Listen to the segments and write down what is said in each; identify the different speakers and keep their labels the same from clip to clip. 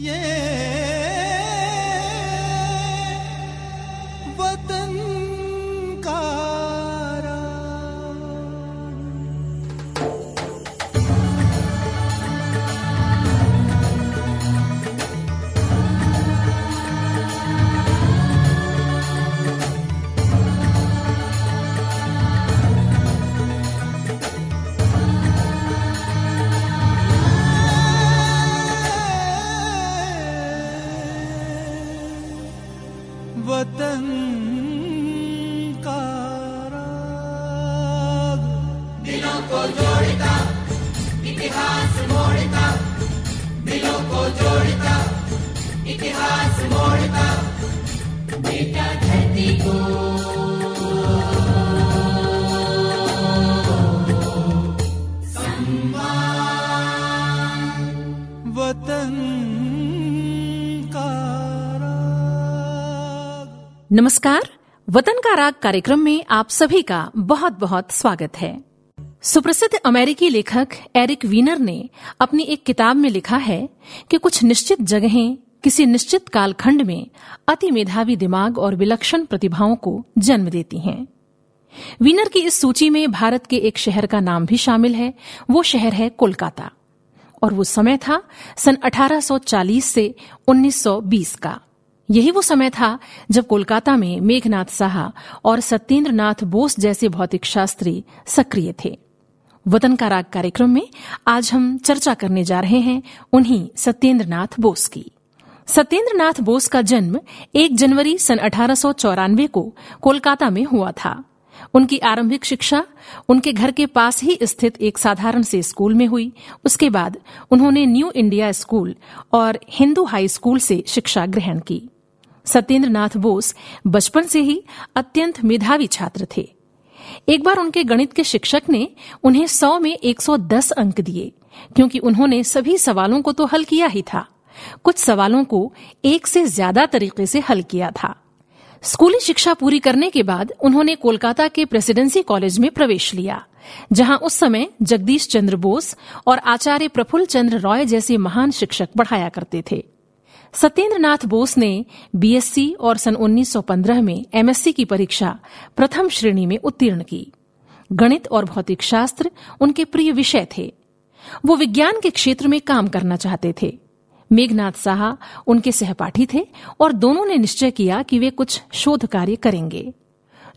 Speaker 1: Yeah. नमस्कार। वतन का राग कार्यक्रम में आप सभी का बहुत बहुत स्वागत है। सुप्रसिद्ध अमेरिकी लेखक एरिक वीनर ने अपनी एक किताब में लिखा है कि कुछ निश्चित जगहें किसी निश्चित कालखंड में अति मेधावी दिमाग और विलक्षण प्रतिभाओं को जन्म देती हैं। वीनर की इस सूची में भारत के एक शहर का नाम भी शामिल है। वो शहर है कोलकाता और वो समय था सन 1840 से 1920 का। यही वो समय था जब कोलकाता में मेघनाथ साहा और सत्येंद्र नाथ बोस जैसे भौतिक शास्त्री सक्रिय थे। वतन का राग कार्यक्रम में आज हम चर्चा करने जा रहे हैं उन्हीं सत्येंद्र नाथ बोस की। सत्येंद्र नाथ बोस का जन्म 1 जनवरी सन अठारह सौ चौरानवे को कोलकाता में हुआ था। उनकी आरंभिक शिक्षा उनके घर के पास ही स्थित एक साधारण से स्कूल में हुई। उसके बाद उन्होंने न्यू इंडिया स्कूल और हिंदू हाई स्कूल से शिक्षा ग्रहण की। सत्येंद्र नाथ बोस बचपन से ही अत्यंत मेधावी छात्र थे। एक बार उनके गणित के शिक्षक ने उन्हें सौ में 110 अंक दिए, क्योंकि उन्होंने सभी सवालों को तो हल किया ही था। कुछ सवालों को एक से ज़्यादा तरीके से हल किया था। स्कूली शिक्षा पूरी करने के बाद उन्होंने कोलकाता के प्रेसिडेंसी कॉलेज में प्रवेश लिया, जहाँ उस समय जगदीश चंद्र बोस और आचार्य प्रफुल्ल चंद्र रॉय जैसे महान शिक्षक पढ़ाया करते थे। सत्येंद्र नाथ बोस ने बीएससी और सन 1915 में एमएससी की परीक्षा प्रथम श्रेणी में उत्तीर्ण की। गणित और भौतिक शास्त्र उनके प्रिय विषय थे। वो विज्ञान के क्षेत्र में काम करना चाहते थे। मेघनाथ साहा उनके सहपाठी थे और दोनों ने निश्चय किया कि वे कुछ शोध कार्य करेंगे।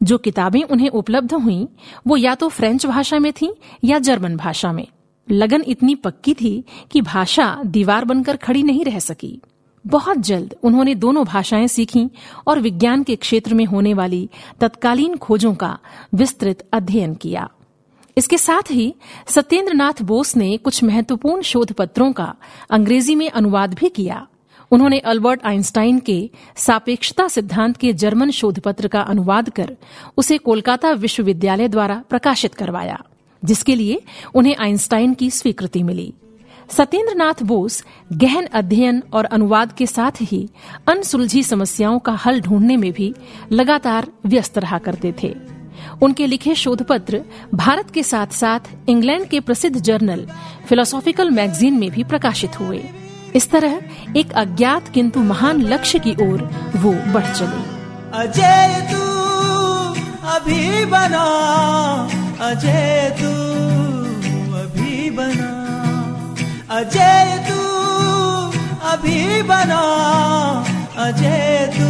Speaker 1: जो किताबें उन्हें उपलब्ध हुईं, वो या तो फ्रेंच भाषा में थीं या जर्मन भाषा में। लगन इतनी पक्की थी कि भाषा दीवार बनकर खड़ी नहीं रह सकी। बहुत जल्द उन्होंने दोनों भाषाएँ सीखी और विज्ञान के क्षेत्र में होने वाली तत्कालीन खोजों का विस्तृत अध्ययन किया। इसके साथ ही सत्येंद्र नाथ बोस ने कुछ महत्वपूर्ण शोध पत्रों का अंग्रेज़ी में अनुवाद भी किया। उन्होंने अल्बर्ट आइंस्टाइन के सापेक्षता सिद्धांत के जर्मन शोध पत्र का अनुवाद कर उसे कोलकाता विश्वविद्यालय द्वारा प्रकाशित करवाया, जिसके लिए उन्हें आइंस्टाइन की स्वीकृति मिली। सत्येंद्र नाथ बोस गहन अध्ययन और अनुवाद के साथ ही अनसुलझी समस्याओं का हल ढूँढने में भी लगातार व्यस्त रहा करते थे। उनके लिखे शोध पत्र भारत के साथ साथ इंग्लैंड के प्रसिद्ध जर्नल, फिलोसॉफिकल मैगजीन में भी प्रकाशित हुए। इस तरह एक अज्ञात किंतु महान लक्ष्य की ओर वो बढ़ चले।
Speaker 2: अजय तू अभी बना, अजय तू अभी बना। अजय तू अभी बना, अजय तू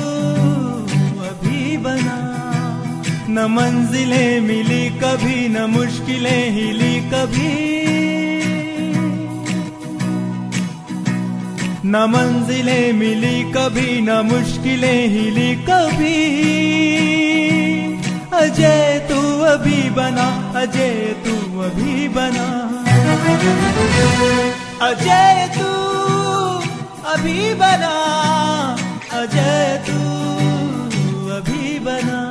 Speaker 2: अभी बना। न मंजिलें मिली कभी, न मुश्किलें हिली कभी। न मंजिलें मिली कभी, न मुश्किलें हिली कभी। अजय तू अभी बना, अजय तू अभी बना। अजय तू अभी बना, अजय तू अभी बना,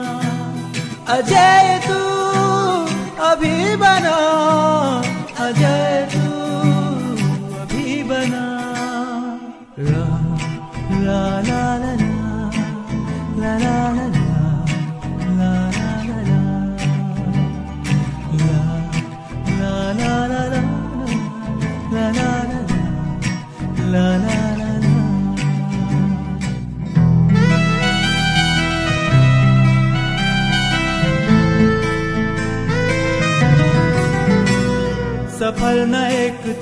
Speaker 2: अजय तू अभी बना, अजय तू अभी बना। रा ला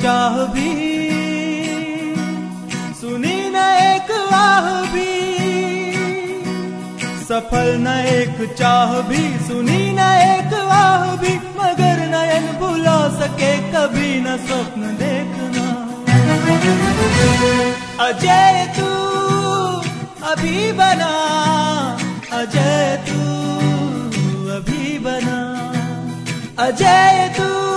Speaker 2: चाह भी। सुनी न एक आह भी। सफल न एक चाह भी। सुनी न एक आह भी। मगर नयन भुला सके कभी न स्वप्न देखना। अजय तू अभी बना। अजय तू अभी बना। अजय तू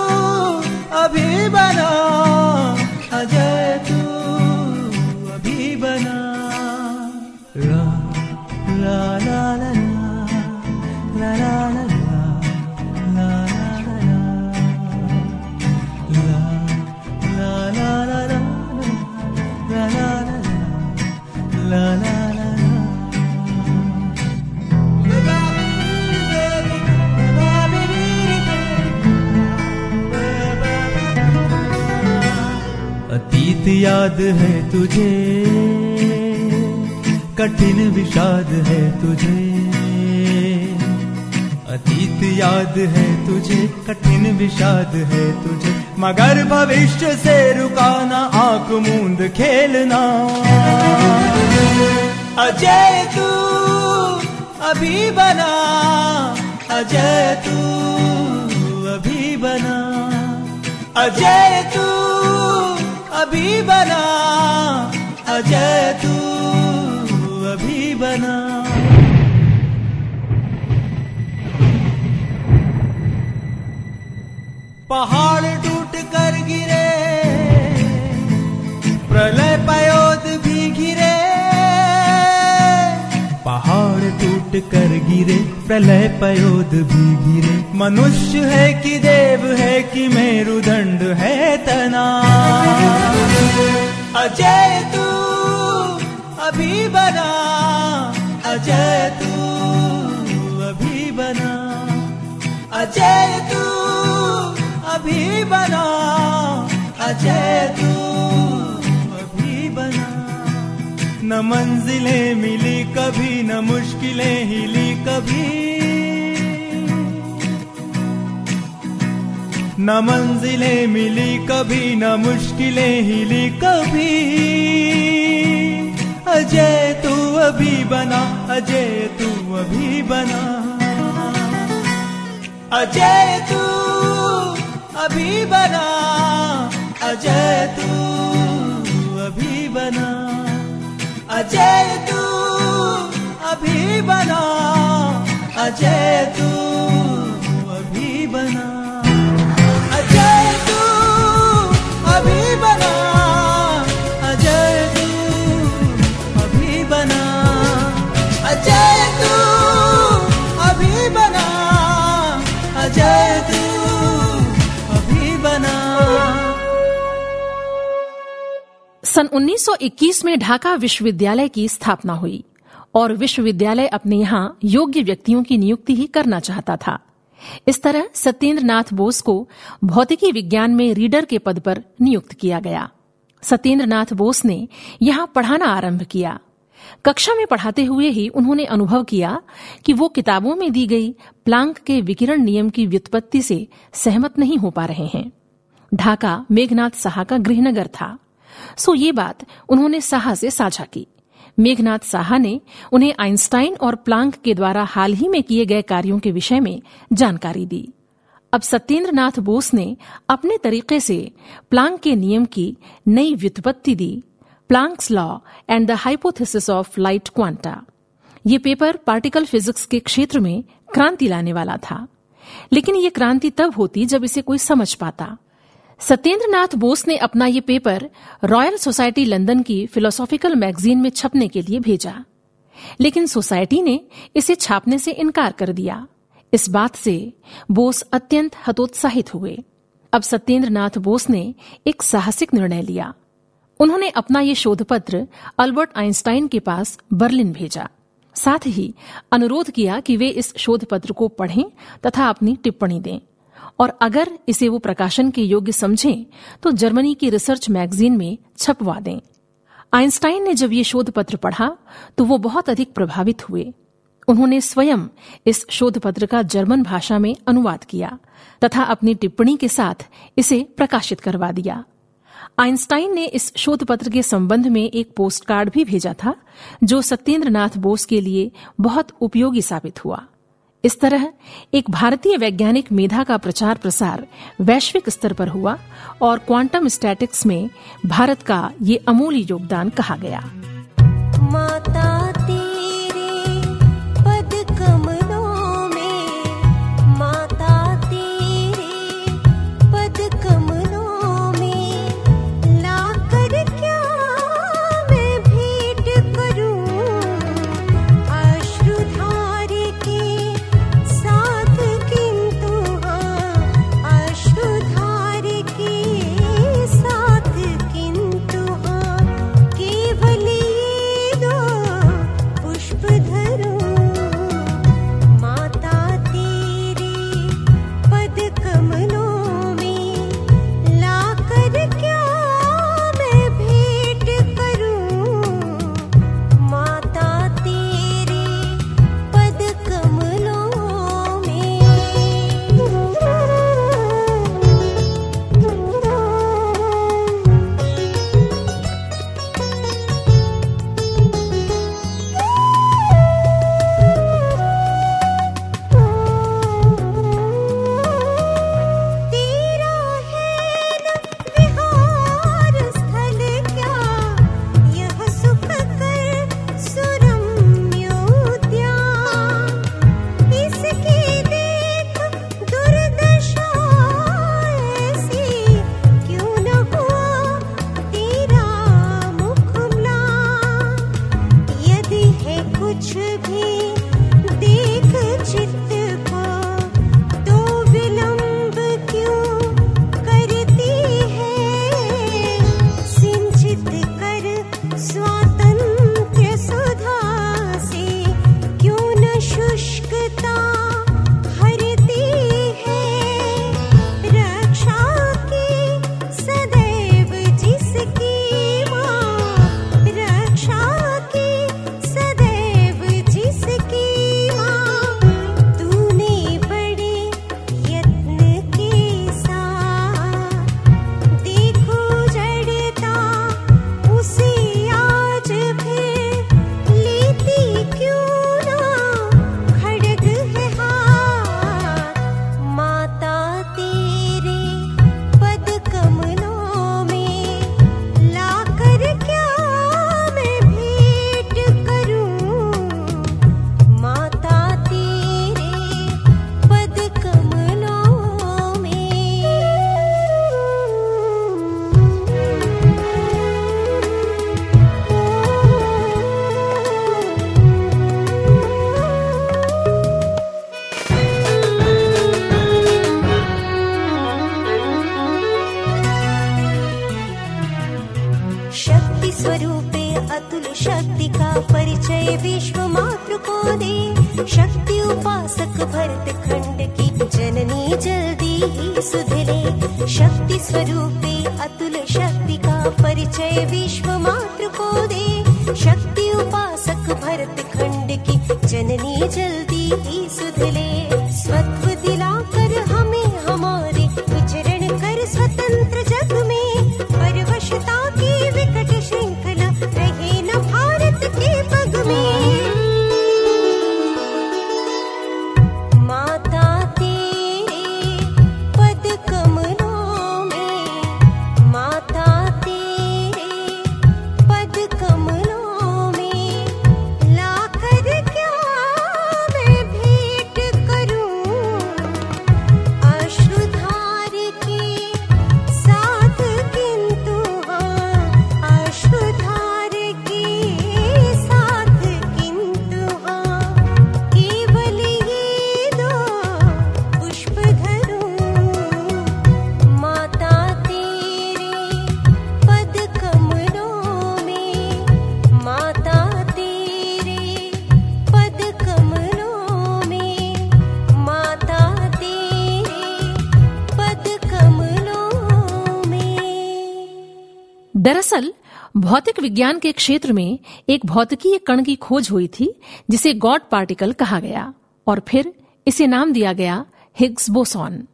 Speaker 2: तुझे। कठिन विषाद है तुझे। अतीत याद है तुझे, कठिन विषाद है तुझे। मगर भविष्य से रुकाना, आँख मूंद खेलना। अजय तू अभी बना, अजय तू अभी बना। अजय तू अभी बना अजय तू अभी बना। पहाड़ टूट कर गिरे कर गिरे, प्रलय पयोद भी गिरे। मनुष्य है कि देव है कि मेरुदंड है तना। अजय तू अभी बना, अजय तू अभी बना। अजय तू अभी बना, अजय तू न मंजिलें मिली कभी, न मुश्किलें हिली कभी। न मंजिलें मिली कभी, न मुश्किलें हिली कभी। अजय तू अभी बना, अजय तू अभी बना। अजय तू अभी बना, अजय तू अभी बना। अजय तू अभी बना अजय तू
Speaker 1: सन 1921 में ढाका विश्वविद्यालय की स्थापना हुई और विश्वविद्यालय अपने यहाँ योग्य व्यक्तियों की नियुक्ति ही करना चाहता था। इस तरह सत्येंद्र नाथ बोस को भौतिकी विज्ञान में रीडर के पद पर नियुक्त किया गया। सत्येंद्र नाथ बोस ने यहाँ पढ़ाना आरंभ किया। कक्षा में पढ़ाते हुए ही उन्होंने अनुभव किया कि वो किताबों में दी गई प्लांक के विकिरण नियम की व्युत्पत्ति से सहमत नहीं हो पा रहे हैं। ढाका मेघनाथ साहा का गृहनगर था। सो ये बात उन्होंने साहा से साझा की। मेघनाथ साहा ने उन्हें आइंस्टाइन और प्लांक के द्वारा हाल ही में किए गए कार्यों के विषय में जानकारी दी। अब सत्येंद्र नाथ बोस ने अपने तरीके से प्लांक के नियम की नई व्युत्पत्ति दी, Planck's law and the hypothesis of light quanta. ये पेपर पार्टिकल फिजिक्स के क्षेत्र में क्रांति लाने वाला था। लेकिन ये क्रांति तब होती जब इसे कोई समझ पाता। सत्येंद्र नाथ बोस ने अपना ये पेपर रॉयल सोसाइटी लंदन की फिलोसॉफिकल मैगजीन में छपने के लिए भेजा। लेकिन सोसाइटी ने इसे छापने से इनकार कर दिया। इस बात से बोस अत्यंत हतोत्साहित हुए। अब सत्येंद्र नाथ बोस ने एक साहसिक निर्णय लिया। उन्होंने अपना ये शोध पत्र अल्बर्ट आइंस्टाइन के पास बर्लिन भेजा। साथ ही अनुरोध किया कि वे इस शोध पत्र को पढ़ें तथा अपनी टिप्पणी दें। और अगर इसे वो प्रकाशन के योग्य समझें तो जर्मनी की रिसर्च मैगजीन में छपवा दें। आइंस्टाइन ने जब ये शोध पत्र पढ़ा तो वो बहुत अधिक प्रभावित हुए।
Speaker 3: उन्होंने स्वयं इस शोध पत्र का जर्मन भाषा में अनुवाद किया, तथा अपनी टिप्पणी के साथ इसे प्रकाशित करवा दिया। आइंस्टाइन ने इस शोध पत्र के संबंध में एक पोस्ट कार्ड भी भेजा था, जो सत्येंद्रनाथ बोस के लिए बहुत उपयोगी साबित हुआ। इस तरह एक भारतीय वैज्ञानिक मेधा का प्रचार प्रसार वैश्विक स्तर पर हुआ और क्वांटम स्टैटिक्स में भारत का ये अमूल्य योगदान कहा गया।
Speaker 1: शक्ति उपासक भरत खंड की जननी जल्दी ही सुधले भौतिक विज्ञान के क्षेत्र में एक भौतिकीय कण की खोज हुई थी, जिसे गॉड पार्टिकल कहा गया, और फिर इसे नाम दिया गया हिग्स बोसॉन।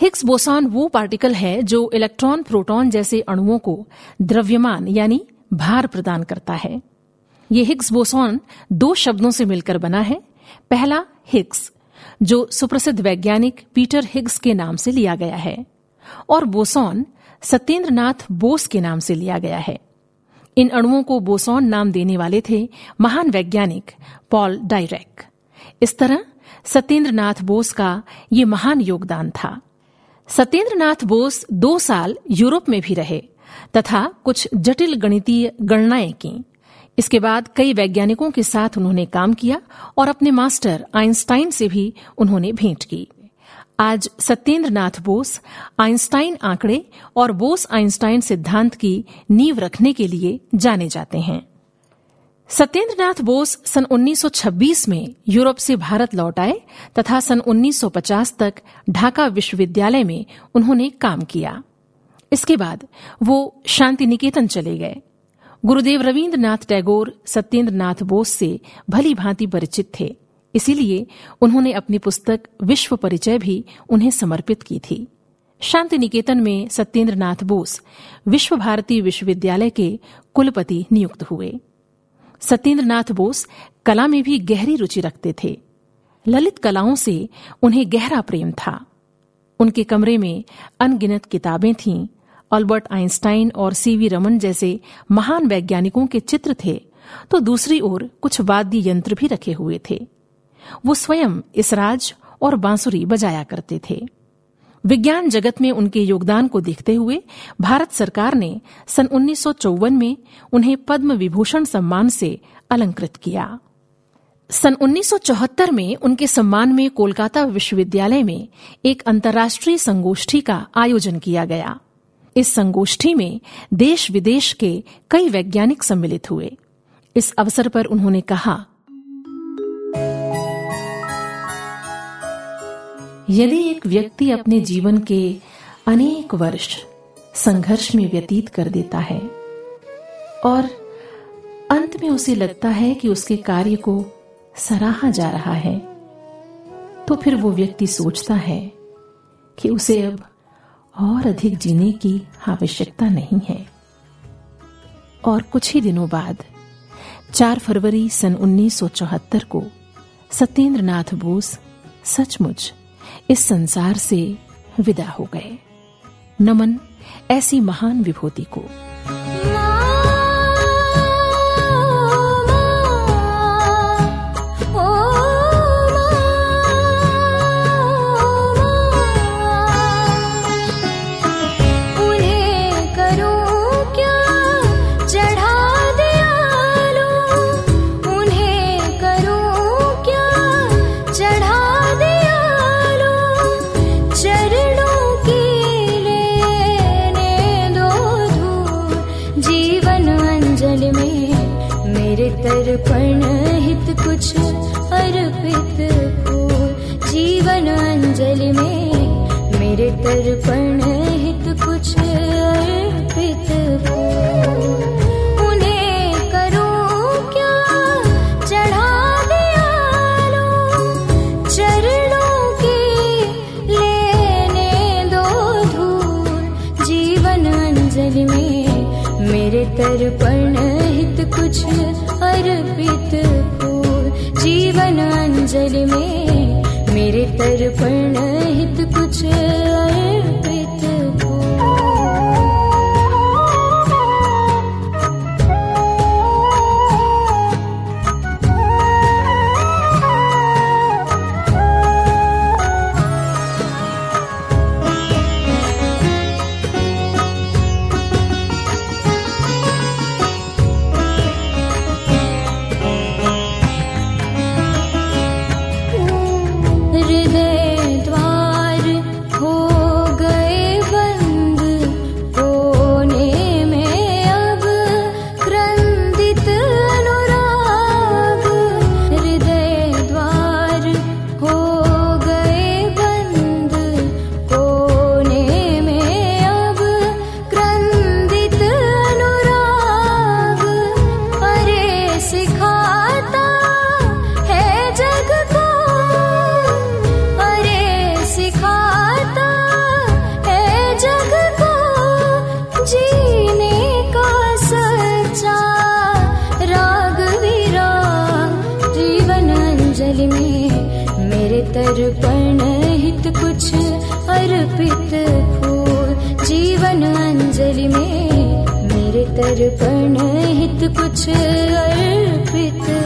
Speaker 1: हिग्स बोसॉन वो पार्टिकल है जो इलेक्ट्रॉन प्रोटॉन जैसे अणुओं को द्रव्यमान यानी भार प्रदान करता है। ये हिग्स बोसॉन दो शब्दों से मिलकर बना है। पहला, हिग्स, जो सुप्रसिद्ध वैज्ञानिक पीटर हिग्स के नाम से लिया गया है, और बोसॉन सत्येंद्रनाथ बोस के नाम से लिया गया है। इन अणुओं को बोसॉन नाम देने वाले थे महान वैज्ञानिक पॉल डायरेक। इस तरह सत्येंद्रनाथ बोस का ये महान योगदान था। सत्येंद्रनाथ बोस दो साल यूरोप में भी रहे तथा कुछ जटिल गणितीय गणनाएँ की। इसके बाद कई वैज्ञानिकों के साथ उन्होंने काम किया और अपने मास्टर आइंस्टाइन से भी उन्होंने भेंट की। आज सत्येंद्रनाथ बोस आइंस्टाइन आंकड़े और बोस आइंस्टाइन सिद्धांत की नींव रखने के लिए जाने जाते हैं। सत्येंद्रनाथ बोस सन 1926 में यूरोप से भारत लौट आए तथा सन 1950 तक ढाका विश्वविद्यालय में उन्होंने काम किया। इसके बाद वो शांति निकेतन चले गए। गुरुदेव रविन्द्रनाथ टैगोर सत्येंद्रनाथ बोस से भली भांति परिचित थे। इसीलिए उन्होंने अपनी पुस्तक विश्व परिचय भी उन्हें समर्पित की थी। शांति निकेतन में सत्येंद्रनाथ बोस विश्व भारती विश्वविद्यालय के कुलपति नियुक्त हुए। सत्येंद्रनाथ बोस कला में भी गहरी रुचि रखते थे। ललित कलाओं से उन्हें गहरा प्रेम था। उनके कमरे में अनगिनत किताबें थीं। अल्बर्ट आइंस्टाइन और सीवी रमन जैसे महान वैज्ञानिकों के चित्र थे। तो दूसरी ओर कुछ वाद्य यंत्र भी रखे हुए थे। वो स्वयं इसराज और बांसुरी बजाया करते थे। विज्ञान जगत में उनके योगदान को देखते हुए भारत सरकार ने सन उन्नीस सौ चौवन में उन्हें पद्म विभूषण सम्मान से अलंकृत किया। सन 1974 में उनके सम्मान में कोलकाता विश्वविद्यालय में एक अंतर्राष्ट्रीय संगोष्ठी का आयोजन किया गया। इस संगोष्ठी में देश विदेश के कई वैज्ञानिक सम्मिलित हुए। इस अवसर पर उन्होंने कहा यदि एक व्यक्ति अपने जीवन के अनेक वर्ष संघर्ष में व्यतीत कर देता है और अंत में उसे लगता है कि उसके कार्य को सराहा जा रहा है तो फिर वो व्यक्ति सोचता है कि उसे अब और अधिक जीने की आवश्यकता नहीं है। और कुछ ही दिनों बाद 4 फरवरी सन 1974 को सत्येंद्र नाथ बोस सचमुच इस संसार से विदा हो गए। नमन ऐसी महान विभूति को।
Speaker 4: अंजलि में मेरे तर्पण हित कुछ अर्पित करूँ क्या? चढ़ा चरणों की लेने दो धूल। जीवन अंजलि में मेरे तर्पण हित कुछ अर्पित फूल जीवन अंजलि में मेरे तर्पण हित कुछ फूल। जीवन अंजलि में मेरे तर्पण हित कुछ अर्पित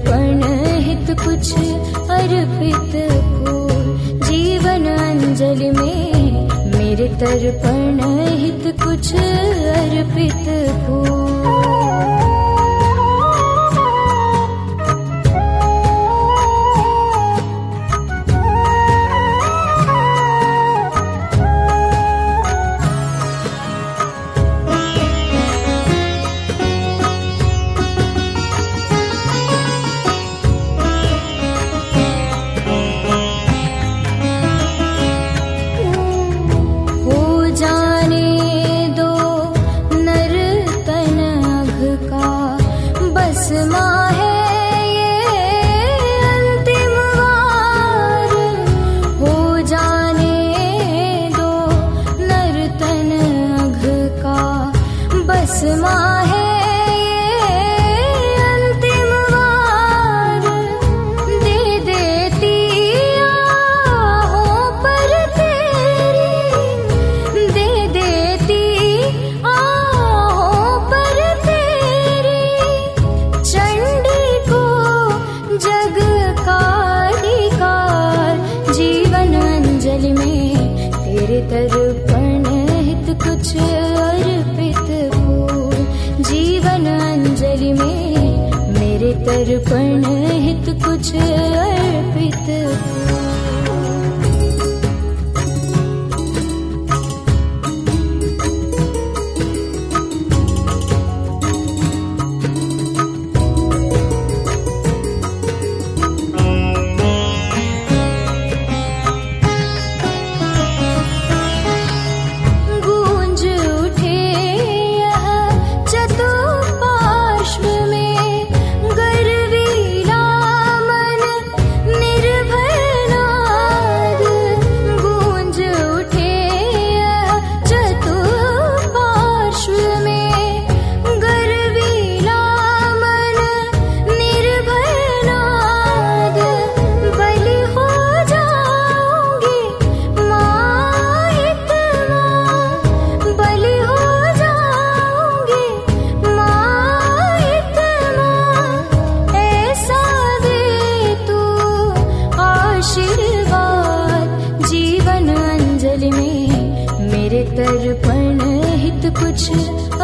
Speaker 4: अर्पण हित कुछ अर्पित को अंजलि में मेरे तर्पण हित कुछ अर्पित को पण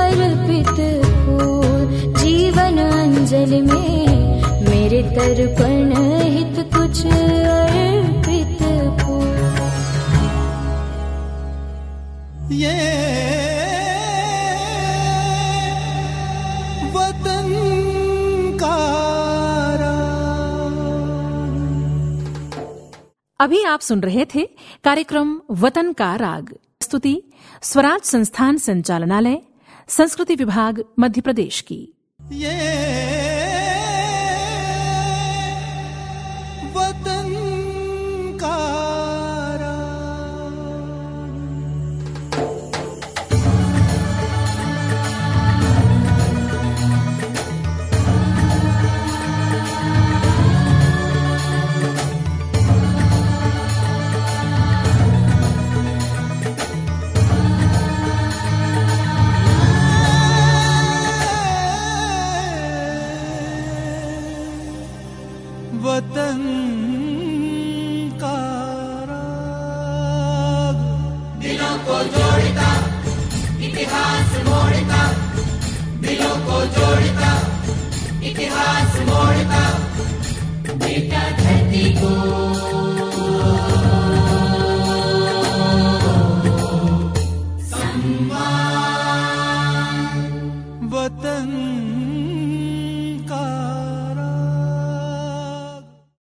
Speaker 4: समर्पित फूल जीवन अंजलि में मेरे तर्पण हित कुछ अर्पित फूल
Speaker 2: ये वतन का
Speaker 1: अभी आप सुन रहे थे कार्यक्रम वतन का राग। प्रस्तुति स्वराज संस्थान संचालनालय संस्कृति विभाग मध्य प्रदेश की।
Speaker 2: ये